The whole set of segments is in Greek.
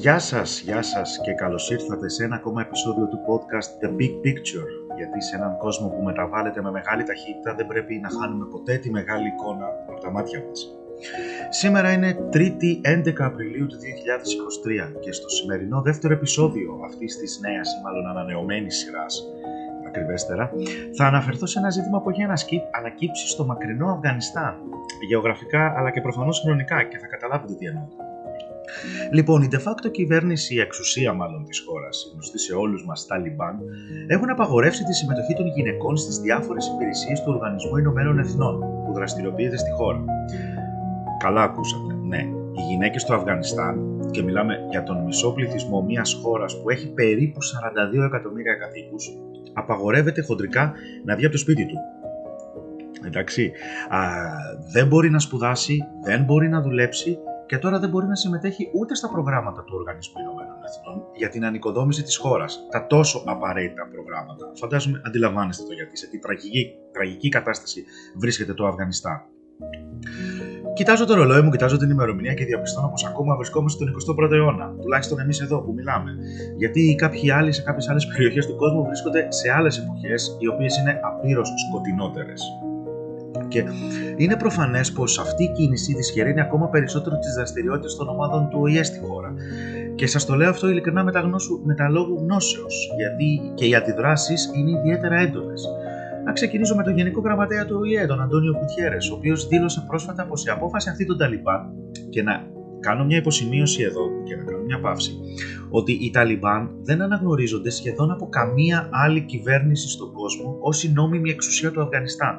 Γεια σας, γεια σας και καλώς ήρθατε σε ένα ακόμα επεισόδιο του podcast The Big Picture γιατί σε έναν κόσμο που μεταβάλλεται με μεγάλη ταχύτητα δεν πρέπει να χάνουμε ποτέ τη μεγάλη εικόνα από τα μάτια μας. Σήμερα είναι 3η 11 Απριλίου του 2023 και στο σημερινό δεύτερο επεισόδιο αυτής της νέας ή μάλλον ανανεωμένης σειράς ακριβέστερα, θα αναφερθώ σε ένα ζήτημα που έχει ανακύψει στο μακρινό Αφγανιστάν, γεωγραφικά αλλά και προφανώς χρονικά και θα καταλάβετε τι εννοώ. Λοιπόν, η de facto κυβέρνηση, η εξουσία μάλλον της χώρας, γνωστή σε όλους μας Ταλιμπάν, έχουν απαγορεύσει τη συμμετοχή των γυναικών στις διάφορες υπηρεσίες του Οργανισμού Ηνωμένων Εθνών που δραστηριοποιείται στη χώρα. Καλά ακούσατε, ναι. Οι γυναίκες του Αφγανιστάν, και μιλάμε για τον μισό πληθυσμό μιας χώρας που έχει περίπου 42 εκατομμύρια κατοίκους, απαγορεύεται χοντρικά να βγει από το σπίτι του. Εντάξει, α, δεν μπορεί να σπουδάσει, δεν μπορεί να δουλέψει και τώρα δεν μπορεί να συμμετέχει ούτε στα προγράμματα του Οργανισμού Ηνωμένων Εθνών για την ανοικοδόμηση της χώρας. Τα τόσο απαραίτητα προγράμματα. Φαντάζομαι αντιλαμβάνεστε το γιατί, σε τι τραγική, τραγική κατάσταση βρίσκεται το Αφγανιστάν. Κοιτάζω το ρολόι μου, κοιτάζω την ημερομηνία και διαπιστώνω πως ακόμα βρισκόμαστε στον 21ο αιώνα. Τουλάχιστον εμείς εδώ που μιλάμε. Γιατί κάποιοι άλλοι σε κάποιες άλλες περιοχές του κόσμου βρίσκονται σε άλλες εποχές, οι οποίες είναι απείρως σκοτεινότερες. Και είναι προφανές πως αυτή η κίνηση δυσχεραίνει ακόμα περισσότερο τις δραστηριότητες των ομάδων του ΟΗΕ στη χώρα. Και σας το λέω αυτό ειλικρινά με τα, γνώσου, με τα λόγου γνώσεως, γιατί και οι αντιδράσεις είναι ιδιαίτερα έντονες. Να ξεκινήσω με τον Γενικό Γραμματέα του ΟΗΕ, τον Αντώνιο Κουτιέρες, ο οποίος δήλωσε πρόσφατα πως η απόφαση αυτή των Ταλιμπάν, και να κάνω μια υποσημείωση εδώ και να κάνω μια παύση, ότι οι Ταλιμπάν δεν αναγνωρίζονται σχεδόν από καμία άλλη κυβέρνηση στον κόσμο ως η νόμιμη εξουσία του Αφγανιστάν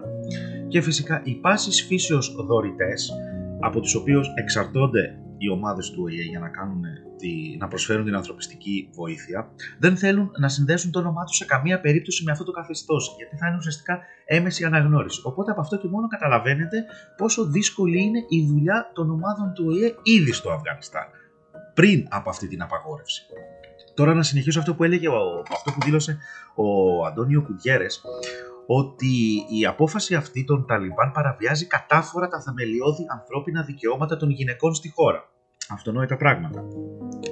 και φυσικά οι πάσης φύσεως δωρητές από τους οποίους εξαρτώνται οι ομάδες του ΟΗΕ για να, κάνουν τη, να προσφέρουν την ανθρωπιστική βοήθεια, δεν θέλουν να συνδέσουν το όνομά τους σε καμία περίπτωση με αυτό το καθεστώς, γιατί θα είναι ουσιαστικά έμεση αναγνώριση. Οπότε από αυτό και μόνο καταλαβαίνετε πόσο δύσκολη είναι η δουλειά των ομάδων του ΟΗΕ ήδη στο Αφγανιστάν, πριν από αυτή την απαγόρευση. Τώρα να συνεχίσω αυτό που έλεγε, αυτό που δήλωσε ο Αντώνιο Κουντιέρες, ότι η απόφαση αυτή των Ταλιμπάν παραβιάζει κατάφορα τα θεμελιώδη ανθρώπινα δικαιώματα των γυναικών στη χώρα. Αυτονόητα πράγματα.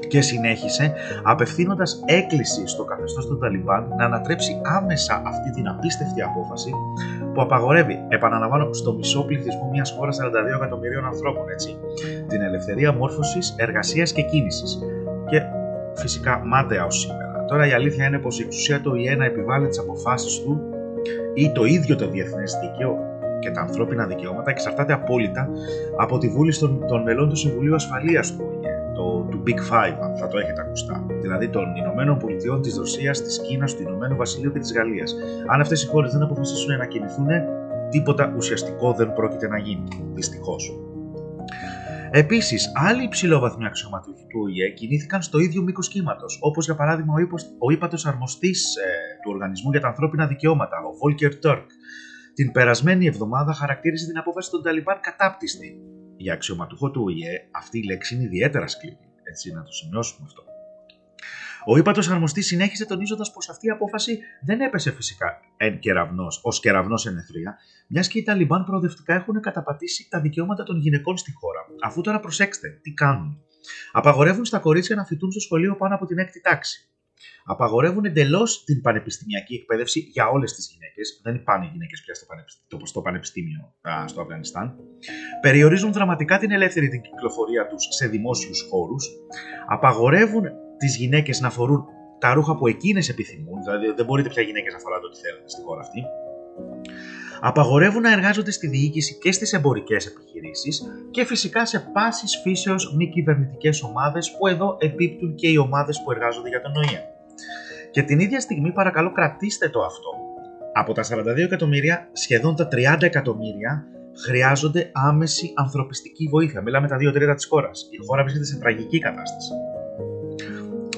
Και συνέχισε απευθύνοντας έκκληση στο καθεστώς των Ταλιμπάν να ανατρέψει άμεσα αυτή την απίστευτη απόφαση που απαγορεύει, επαναλαμβάνω, στο μισό πληθυσμό μιας χώρας 42 εκατομμυρίων ανθρώπων, έτσι, την ελευθερία μόρφωσης, εργασίας και κίνησης. Και φυσικά μάταια ως σήμερα. Τώρα η αλήθεια είναι πως η εξουσία του ΙΕ να επιβάλλει τις αποφάσεις του ή το ίδιο το διεθνές δίκαιο και τα ανθρώπινα δικαιώματα εξαρτάται απόλυτα από τη βούληση των, των μελών του Συμβουλίου Ασφαλείας του ΟΗΕ, το, του Big Five, αν θα το έχετε ακουστά. Δηλαδή των Ηνωμένων Πολιτειών, της Ρωσίας, της Κίνας, του Ηνωμένου Βασιλείου και της Γαλλίας. Αν αυτές οι χώρες δεν αποφασίσουν να κινηθούν, τίποτα ουσιαστικό δεν πρόκειται να γίνει. Δυστυχώς. Επίσης, άλλοι υψηλόβαθμοι αξιωματούχοι του ΟΗΕ κινήθηκαν στο ίδιο μήκος κύματος, όπως για παράδειγμα ο ύπατος αρμοστής ε, του Οργανισμού για τα Ανθρώπινα Δικαιώματα, ο Βόλκερ Τόρκ, την περασμένη εβδομάδα χαρακτήρισε την απόφαση των Ταλιμπάν κατάπτυστη. Για αξιωματούχο του ΟΗΕ, αυτή η λέξη είναι ιδιαίτερα σκληρή. Έτσι, να το σημειώσουμε αυτό. Ο ύπατο αρμοστής συνέχισε τονίζοντας πως αυτή η απόφαση δεν έπεσε φυσικά εν κεραυνός, ως κεραυνός εν εθρία, μιας και οι Ταλιμπάν προοδευτικά έχουν καταπατήσει τα δικαιώματα των γυναικών στη χώρα. Αφού τώρα προσέξτε, τι κάνουν. Απαγορεύουν στα κορίτσια να φοιτούν στο σχολείο πάνω από την έκτη τάξη. Απαγορεύουν εντελώς την πανεπιστημιακή εκπαίδευση για όλες τις γυναίκες. Δεν πάνε οι γυναίκες πια στο πανεπιστήμιο, στο πανεπιστήμιο α, στο Αφγανιστάν. Περιορίζουν δραματικά την ελεύθερη την κυκλοφορία τους σε δημόσιους χώρους. Απαγορεύουν τις γυναίκες να φορούν τα ρούχα που εκείνες επιθυμούν, δηλαδή δεν μπορείτε πια γυναίκες να φοράτε ό,τι θέλετε στη χώρα αυτή. Απαγορεύουν να εργάζονται στη διοίκηση και στις εμπορικές επιχειρήσεις και φυσικά σε πάσης φύσεως μη κυβερνητικές ομάδες που εδώ επίπτουν και οι ομάδες που εργάζονται για τον ΟΗΕ. Και την ίδια στιγμή παρακαλώ κρατήστε το αυτό. Από τα 42 εκατομμύρια, σχεδόν τα 30 εκατομμύρια χρειάζονται άμεση ανθρωπιστική βοήθεια. Μιλάμε τα 2 τρίτα της χώρας. Η χώρα βρίσκεται σε τραγική κατάσταση.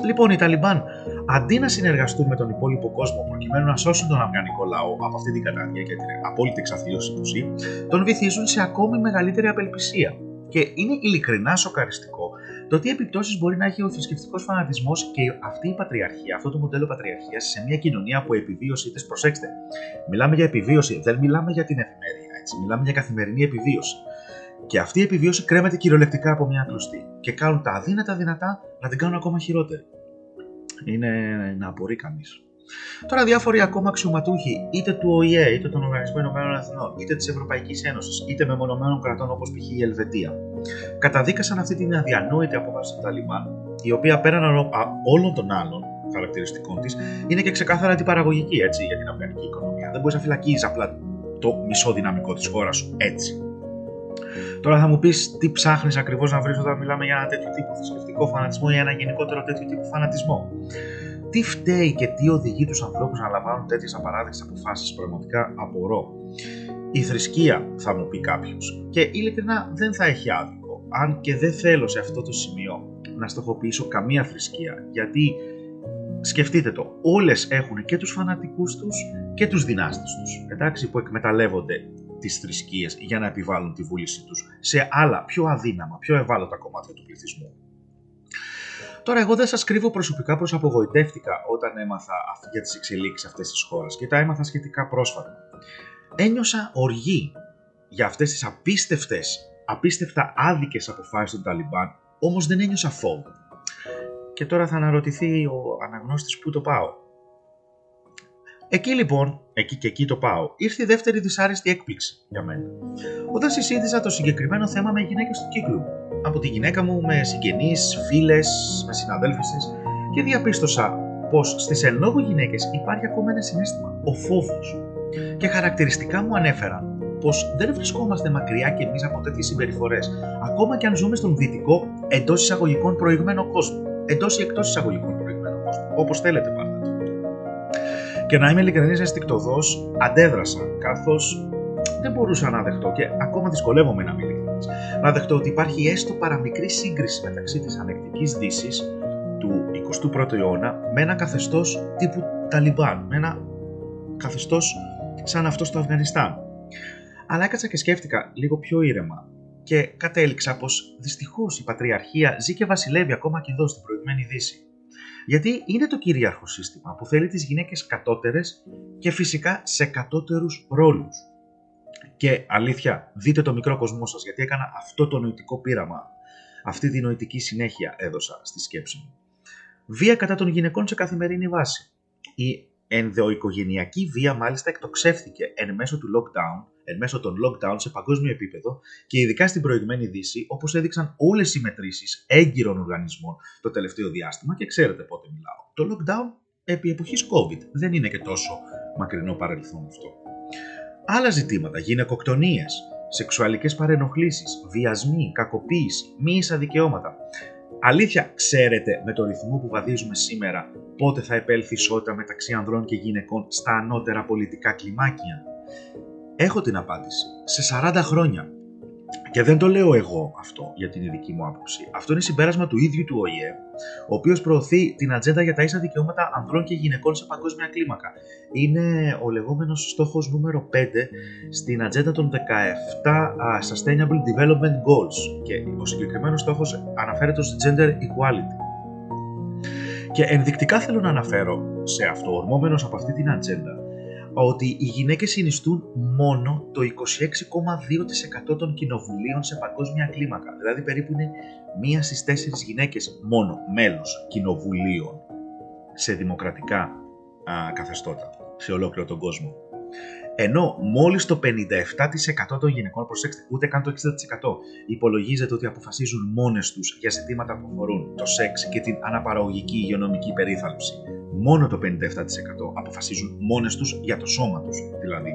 Λοιπόν, οι Ταλιμπάν, αντί να συνεργαστούν με τον υπόλοιπο κόσμο προκειμένου να σώσουν τον Αφγανικό λαό από αυτή την κατάδια και την απόλυτη εξαθλίωση που ζει, τον βυθίζουν σε ακόμη μεγαλύτερη απελπισία. Και είναι ειλικρινά σοκαριστικό το τι επιπτώσεις μπορεί να έχει ο θρησκευτικός φανατισμός και αυτή η πατριαρχία, αυτό το μοντέλο πατριαρχίας σε μια κοινωνία που επιβίωση τη, προσέξτε, μιλάμε για επιβίωση, δεν μιλάμε για την εφημερία, έτσι, μιλάμε για καθημερινή επιβίωση. Και αυτή η επιβίωση κρέμεται κυριολεκτικά από μια κλωστή. Και κάνουν τα αδύνατα δυνατά να την κάνουν ακόμα χειρότερη. Είναι να απορεί κανείς. Τώρα, διάφοροι ακόμα αξιωματούχοι είτε του ΟΗΕ, είτε των Οργανισμένων Ηνωμένων Εθνών, είτε της Ευρωπαϊκής Ένωσης, είτε μεμονωμένων κρατών όπως π.χ. η Ελβετία, καταδίκασαν αυτή την αδιανόητη απόφαση του Ταλιμπάν, η οποία πέραν όλων των άλλων χαρακτηριστικών της, είναι και ξεκάθαρα αντιπαραγωγική έτσι, για την αφγανική οικονομία. Δεν μπορείς να φυλακίζεις απλά το μισό δυναμικό της χώρας σου έτσι. Τώρα θα μου πεις τι ψάχνεις ακριβώς να βρεις όταν μιλάμε για ένα τέτοιο τύπο θρησκευτικό φανατισμό ή ένα γενικότερο τέτοιο τύπο φανατισμό. Τι φταίει και τι οδηγεί τους ανθρώπους να λαμβάνουν τέτοιες απαράδεκτες αποφάσεις, πραγματικά απορώ. Η θρησκεία, θα μου πει κάποιος. Και ειλικρινά δεν θα έχει άδικο. Αν και δεν θέλω σε αυτό το σημείο να στοχοποιήσω καμία θρησκεία, γιατί σκεφτείτε το, όλες έχουν και τους φανατικούς τους και τους δυνάστες τους, εντάξει, που εκμεταλλεύονται τις θρησκείες για να επιβάλλουν τη βούλησή τους σε άλλα πιο αδύναμα, πιο ευάλωτα κομμάτια του πληθυσμού. Τώρα, εγώ δεν σας κρύβω προσωπικά πως απογοητεύτηκα όταν έμαθα για τις εξελίξεις αυτές της χώρας και τα έμαθα σχετικά πρόσφατα. Ένιωσα οργή για αυτές τις απίστευτες, απίστευτα άδικες αποφάσεις του Ταλιμπάν, όμως δεν ένιωσα φόβο. Και τώρα θα αναρωτηθεί ο αναγνώστης που το πάω. Εκεί λοιπόν, εκεί και εκεί το πάω, ήρθε η δεύτερη δυσάρεστη έκπληξη για μένα. Όταν συζήτησα το συγκεκριμένο θέμα με γυναίκες του κύκλου μου. Από τη γυναίκα μου με συγγενείς, φίλες, με συναδέλφισε και διαπίστωσα πως στις εν λόγω γυναίκες υπάρχει ακόμα ένα συνέστημα, ο φόβος. Και χαρακτηριστικά μου ανέφεραν πως δεν βρισκόμαστε μακριά κι εμείς από τέτοιες συμπεριφορές, ακόμα και αν ζούμε στον δυτικό εντός εισαγωγικών προηγμένο κόσμο. Εντός ή εκτός εισαγωγικών προηγμένο κόσμο. Όπως θέλετε πάντα. Και να είμαι ειλικρινής αισθηκτοδός, αντέδρασα, καθώς δεν μπορούσα να δεχτώ και ακόμα δυσκολεύομαι να είμαι ειλικρινής, να δεχτώ ότι υπάρχει έστω παραμικρή σύγκριση μεταξύ της ανεκτικής δύσης του 21ου αιώνα με ένα καθεστώς τύπου Ταλιμπάν, με ένα καθεστώς σαν αυτό στο Αφγανιστάν. Αλλά έκατσα και σκέφτηκα λίγο πιο ήρεμα και κατέληξα πως δυστυχώς η πατριαρχία ζει και βασιλεύει ακόμα και εδώ στην προηγμένη Δύση. Γιατί είναι το κυρίαρχο σύστημα που θέλει τις γυναίκες κατώτερες και φυσικά σε κατώτερους ρόλους. Και αλήθεια, δείτε το μικρό κοσμό σας γιατί έκανα αυτό το νοητικό πείραμα. Αυτή τη νοητική συνέχεια έδωσα στη σκέψη μου. Βία κατά των γυναικών σε καθημερινή βάση. Η ενδοοικογενειακή βία μάλιστα εκτοξεύθηκε εν μέσω του lockdown εν μέσω των lockdown σε παγκόσμιο επίπεδο και ειδικά στην προηγμένη Δύση, όπως έδειξαν όλες οι μετρήσεις έγκυρων οργανισμών το τελευταίο διάστημα και ξέρετε πότε μιλάω. Το lockdown επί εποχής COVID δεν είναι και τόσο μακρινό παρελθόν αυτό. Άλλα ζητήματα, γυναικοκτονίες, σεξουαλικές παρενοχλήσεις, βιασμοί, κακοποίηση, μη ίσα δικαιώματα. Αλήθεια, ξέρετε με το ρυθμό που βαδίζουμε σήμερα πότε θα επέλθει ισότητα μεταξύ ανδρών και γυναικών στα ανώτερα πολιτικά κλιμάκια; Έχω την απάντηση. Σε 40 χρόνια. Και δεν το λέω εγώ αυτό για την δική μου άποψη. Αυτό είναι συμπέρασμα του ίδιου του ΟΗΕ, ο οποίος προωθεί την ατζέντα για τα ίσα δικαιώματα ανδρών και γυναικών σε παγκόσμια κλίμακα. Είναι ο λεγόμενος στόχος νούμερο 5 στην ατζέντα των 17 Sustainable Development Goals. Και ο συγκεκριμένος στόχος αναφέρεται ως Gender Equality. Και ενδεικτικά θέλω να αναφέρω σε αυτό, ορμόμενος από αυτή την ατζέντα, ότι οι γυναίκες συνιστούν μόνο το 26,2% των κοινοβουλίων σε παγκόσμια κλίμακα. Δηλαδή περίπου είναι μία στις τέσσερις γυναίκες μόνο μέλος κοινοβουλίων σε δημοκρατικά α, καθεστώτα σε ολόκληρο τον κόσμο. Ενώ μόλις το 57% των γυναικών, προσέξτε, ούτε καν το 60% υπολογίζεται ότι αποφασίζουν μόνες τους για ζητήματα που αφορούν το σεξ και την αναπαραγωγική υγειονομική περίθαλψη. Μόνο το 57% αποφασίζουν μόνες τους για το σώμα τους, δηλαδή.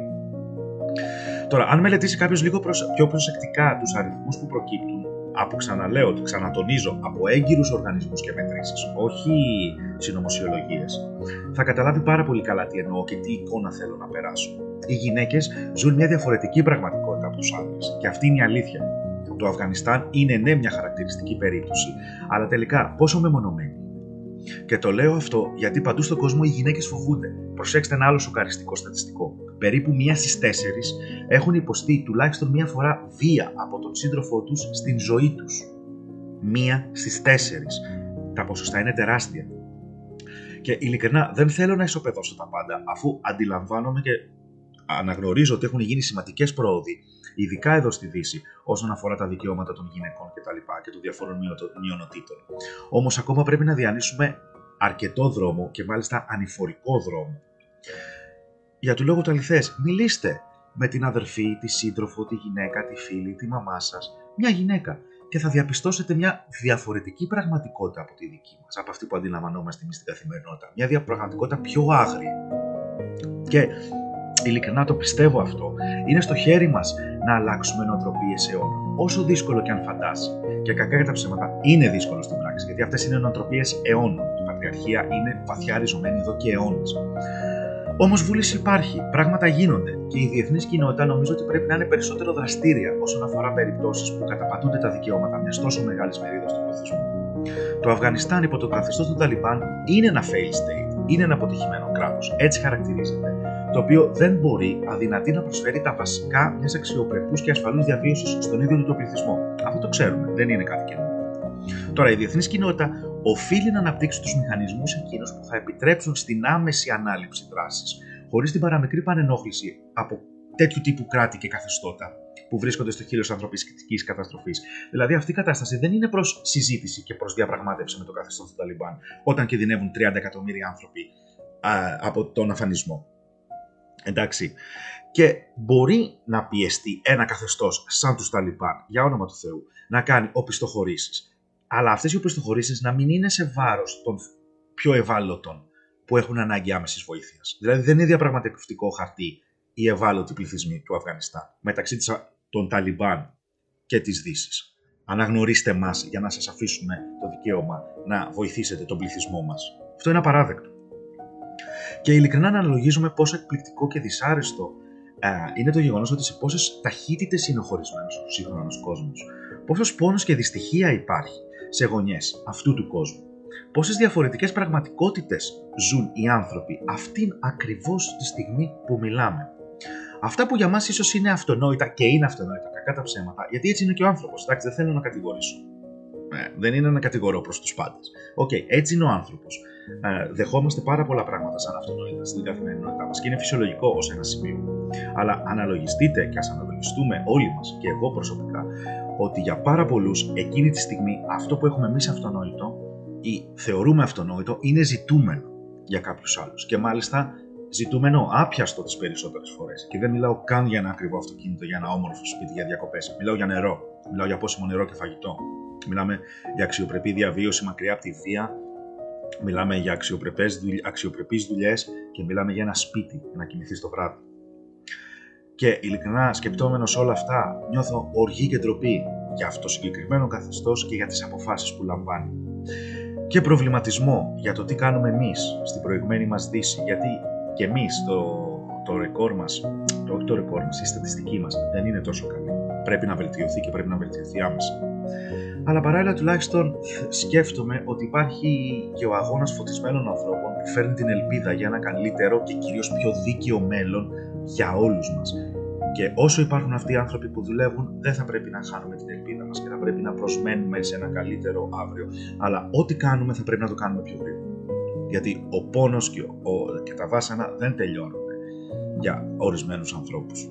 Τώρα, αν μελετήσει κάποιος λίγο πιο προσεκτικά τους αριθμούς που προκύπτουν, από ξαναλέω, ξανατονίζω, από έγκυρους οργανισμούς και μετρήσεις, όχι συνωμοσιολογίες, θα καταλάβει πάρα πολύ καλά τι εννοώ και τι εικόνα θέλω να περάσω. Οι γυναίκες ζουν μια διαφορετική πραγματικότητα από τους άντρες και αυτή είναι η αλήθεια. Το Αφγανιστάν είναι ναι μια χαρακτηριστική περίπτωση, αλλά τελικά πόσο μεμονωμένη. Και το λέω αυτό γιατί παντού στον κόσμο οι γυναίκες φοβούνται. Προσέξτε ένα άλλο σοκαριστικό στατιστικό. Περίπου μία στις τέσσερις έχουν υποστεί τουλάχιστον μία φορά βία από τον σύντροφό τους στην ζωή τους. Μία στις τέσσερις. Τα ποσοστά είναι τεράστια. Και ειλικρινά δεν θέλω να ισοπεδώσω τα πάντα, αφού αντιλαμβάνομαι και αναγνωρίζω ότι έχουν γίνει σημαντικές πρόοδοι, ειδικά εδώ στη Δύση, όσον αφορά τα δικαιώματα των γυναικών και τα λοιπά και των διαφόρων μειονοτήτων. Όμως ακόμα πρέπει να διανύσουμε αρκετό δρόμο και μάλιστα ανηφορικό δρόμο. Για του λόγου του αληθές, μιλήστε με την αδερφή, τη σύντροφο, τη γυναίκα, τη φίλη, τη μαμά σας, μια γυναίκα και θα διαπιστώσετε μια διαφορετική πραγματικότητα από τη δική μας, από αυτή που αντιλαμβανόμαστε εμείς στην καθημερινότητα. Μια πραγματικότητα πιο άγρια. Και ειλικρινά το πιστεύω αυτό. Είναι στο χέρι μας να αλλάξουμε νοοτροπίες αιώνων. Όσο δύσκολο και αν φαντάσει. Και κακά για τα ψέματα είναι δύσκολο στην πράξη, γιατί αυτές είναι νοοτροπίες αιώνων. Η πατριαρχία είναι βαθιά ριζωμένη εδώ και αιώνες. Όμως βούληση υπάρχει, πράγματα γίνονται και η διεθνής κοινότητα νομίζω ότι πρέπει να είναι περισσότερο δραστήρια όσον αφορά περιπτώσεις που καταπατούνται τα δικαιώματα μιας τόσο μεγάλης μερίδας του πληθυσμού. Το Αφγανιστάν υπό το καθεστώς των Ταλιμπάν είναι ένα fail state, είναι ένα αποτυχημένο κράτος, έτσι χαρακτηρίζεται, το οποίο δεν μπορεί αδυνατή να προσφέρει τα βασικά μιας αξιοπρεπούς και ασφαλούς διαβίωσης στον ίδιο του πληθυσμό. Αυτό το ξέρουμε, δεν είναι κάτι καινούργιο. Τώρα, η διεθνής κοινότητα οφείλει να αναπτύξει τους μηχανισμούς εκείνους που θα επιτρέψουν στην άμεση ανάληψη δράσης, χωρίς την παραμικρή πανενόχληση από τέτοιου τύπου κράτη και καθεστώτα που βρίσκονται στο χείλος ανθρωπιστικής καταστροφής. Δηλαδή, αυτή η κατάσταση δεν είναι προς συζήτηση και προς διαπραγμάτευση με το καθεστώς του Ταλιμπάν, όταν κινδυνεύουν 30 εκατομμύρια άνθρωποι α, από τον αφανισμό. Εντάξει. Και μπορεί να πιεστεί ένα καθεστώς σαν τους Ταλιμπάν, για όνομα του Θεού, να κάνει οπισθοχωρήσεις αλλά αυτές οι οπισθοχωρήσεις να μην είναι σε βάρος των πιο ευάλωτων που έχουν ανάγκη άμεσης βοήθειας. Δηλαδή δεν είναι διαπραγματευτικό χαρτί οι ευάλωτοι πληθυσμοί του Αφγανιστάν μεταξύ των Ταλιμπάν και της Δύσης. Αναγνωρίστε μας για να σας αφήσουμε το δικαίωμα να βοηθήσετε τον πληθυσμό μας. Αυτό είναι απαράδεκτο. Και ειλικρινά να αναλογίζουμε πόσο εκπληκτικό και δυσάρεστο είναι το γεγονός ότι σε πόσες ταχύτητες είναι ο χωρισμένος ο σύγχρονος κόσμος. Πόσος πόνος και δυστυχία υπάρχει σε γωνιές αυτού του κόσμου. Πόσες διαφορετικές πραγματικότητες ζουν οι άνθρωποι αυτήν ακριβώς τη στιγμή που μιλάμε. Αυτά που για μας ίσως είναι αυτονόητα και είναι αυτονόητα, κακά τα ψέματα, γιατί έτσι είναι και ο άνθρωπος. Εντάξει, δεν θέλω να κατηγορήσω. Ε, δεν είναι να κατηγορώ προς τους πάντες. Οκ, okay, έτσι είναι ο άνθρωπος. Ε, δεχόμαστε πάρα πολλά πράγματα σαν αυτονόητα στην καθημερινότητά μας και είναι φυσιολογικό ως ένα σημείο. Αλλά αναλογιστείτε και ας αναλογιστούμε όλοι μας και εγώ προσωπικά ότι για πάρα πολλούς εκείνη τη στιγμή αυτό που έχουμε εμείς αυτονόητο ή θεωρούμε αυτονόητο είναι ζητούμενο για κάποιους άλλους. Και μάλιστα ζητούμενο άπιαστο τις περισσότερες φορές. Και δεν μιλάω καν για ένα ακριβό αυτοκίνητο, για ένα όμορφο σπίτι για διακοπές. Μιλάω για νερό. Μιλάω για πόσιμο νερό και φαγητό. Μιλάμε για αξιοπρεπή διαβίωση μακριά από τη βία. Μιλάμε για αξιοπρεπείς δουλειές και μιλάμε για ένα σπίτι για να κοιμηθείς το βράδυ. Και ειλικρινά σκεπτόμενος όλα αυτά, νιώθω οργή και ντροπή για αυτό το συγκεκριμένο καθεστώς και για τις αποφάσεις που λαμβάνει. Και προβληματισμό για το τι κάνουμε εμείς στην προηγμένη μας δύση, γιατί και εμείς το, το ρεκόρ μας, το, όχι το ρεκόρ μας, η στατιστική μας δεν είναι τόσο καλή. Πρέπει να βελτιωθεί και πρέπει να βελτιωθεί άμεσα. Αλλά παράλληλα τουλάχιστον σκέφτομαι ότι υπάρχει και ο αγώνας φωτισμένων ανθρώπων που φέρνει την ελπίδα για ένα καλύτερο και κυρίως πιο δίκαιο μέλλον για όλους μας. Και όσο υπάρχουν αυτοί οι άνθρωποι που δουλεύουν, δεν θα πρέπει να χάνουμε την ελπίδα μας και θα πρέπει να προσμένουμε σε ένα καλύτερο αύριο. Αλλά ό,τι κάνουμε θα πρέπει να το κάνουμε πιο γρήγορα. Γιατί ο πόνος και, ο, και τα βάσανα δεν τελειώνουν για ορισμένους ανθρώπους.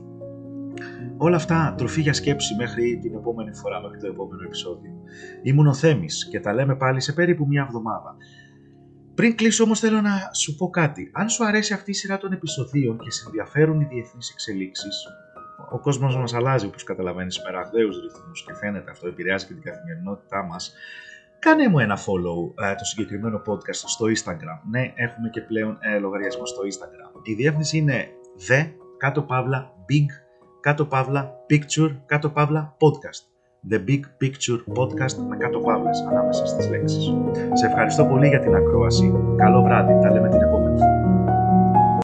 Όλα αυτά τροφή για σκέψη μέχρι την επόμενη φορά, μέχρι το επόμενο επεισόδιο. Ήμουν ο Θέμης και τα λέμε πάλι σε περίπου μια εβδομάδα. Πριν κλείσω όμως θέλω να σου πω κάτι. Αν σου αρέσει αυτή η σειρά των επεισοδίων και σε ενδιαφέρουν οι διεθνείς εξελίξεις, ο κόσμος μας αλλάζει όπως καταλαβαίνεις με ραγδαίους ρυθμούς και φαίνεται αυτό επηρεάζει και την καθημερινότητά μας. Κάνε μου ένα follow ε, το συγκεκριμένο podcast στο Instagram. Ναι, έχουμε και πλέον ε, λογαριασμό στο Instagram. Η διεύθυνση είναι the κάτω παύλα big κάτω παύλα picture κάτω παύλα podcast. The Big Picture Podcast με κάτω παύλες ανάμεσα στις λέξεις. Σε ευχαριστώ πολύ για την ακρόαση. Καλό βράδυ. Τα λέμε την επόμενη.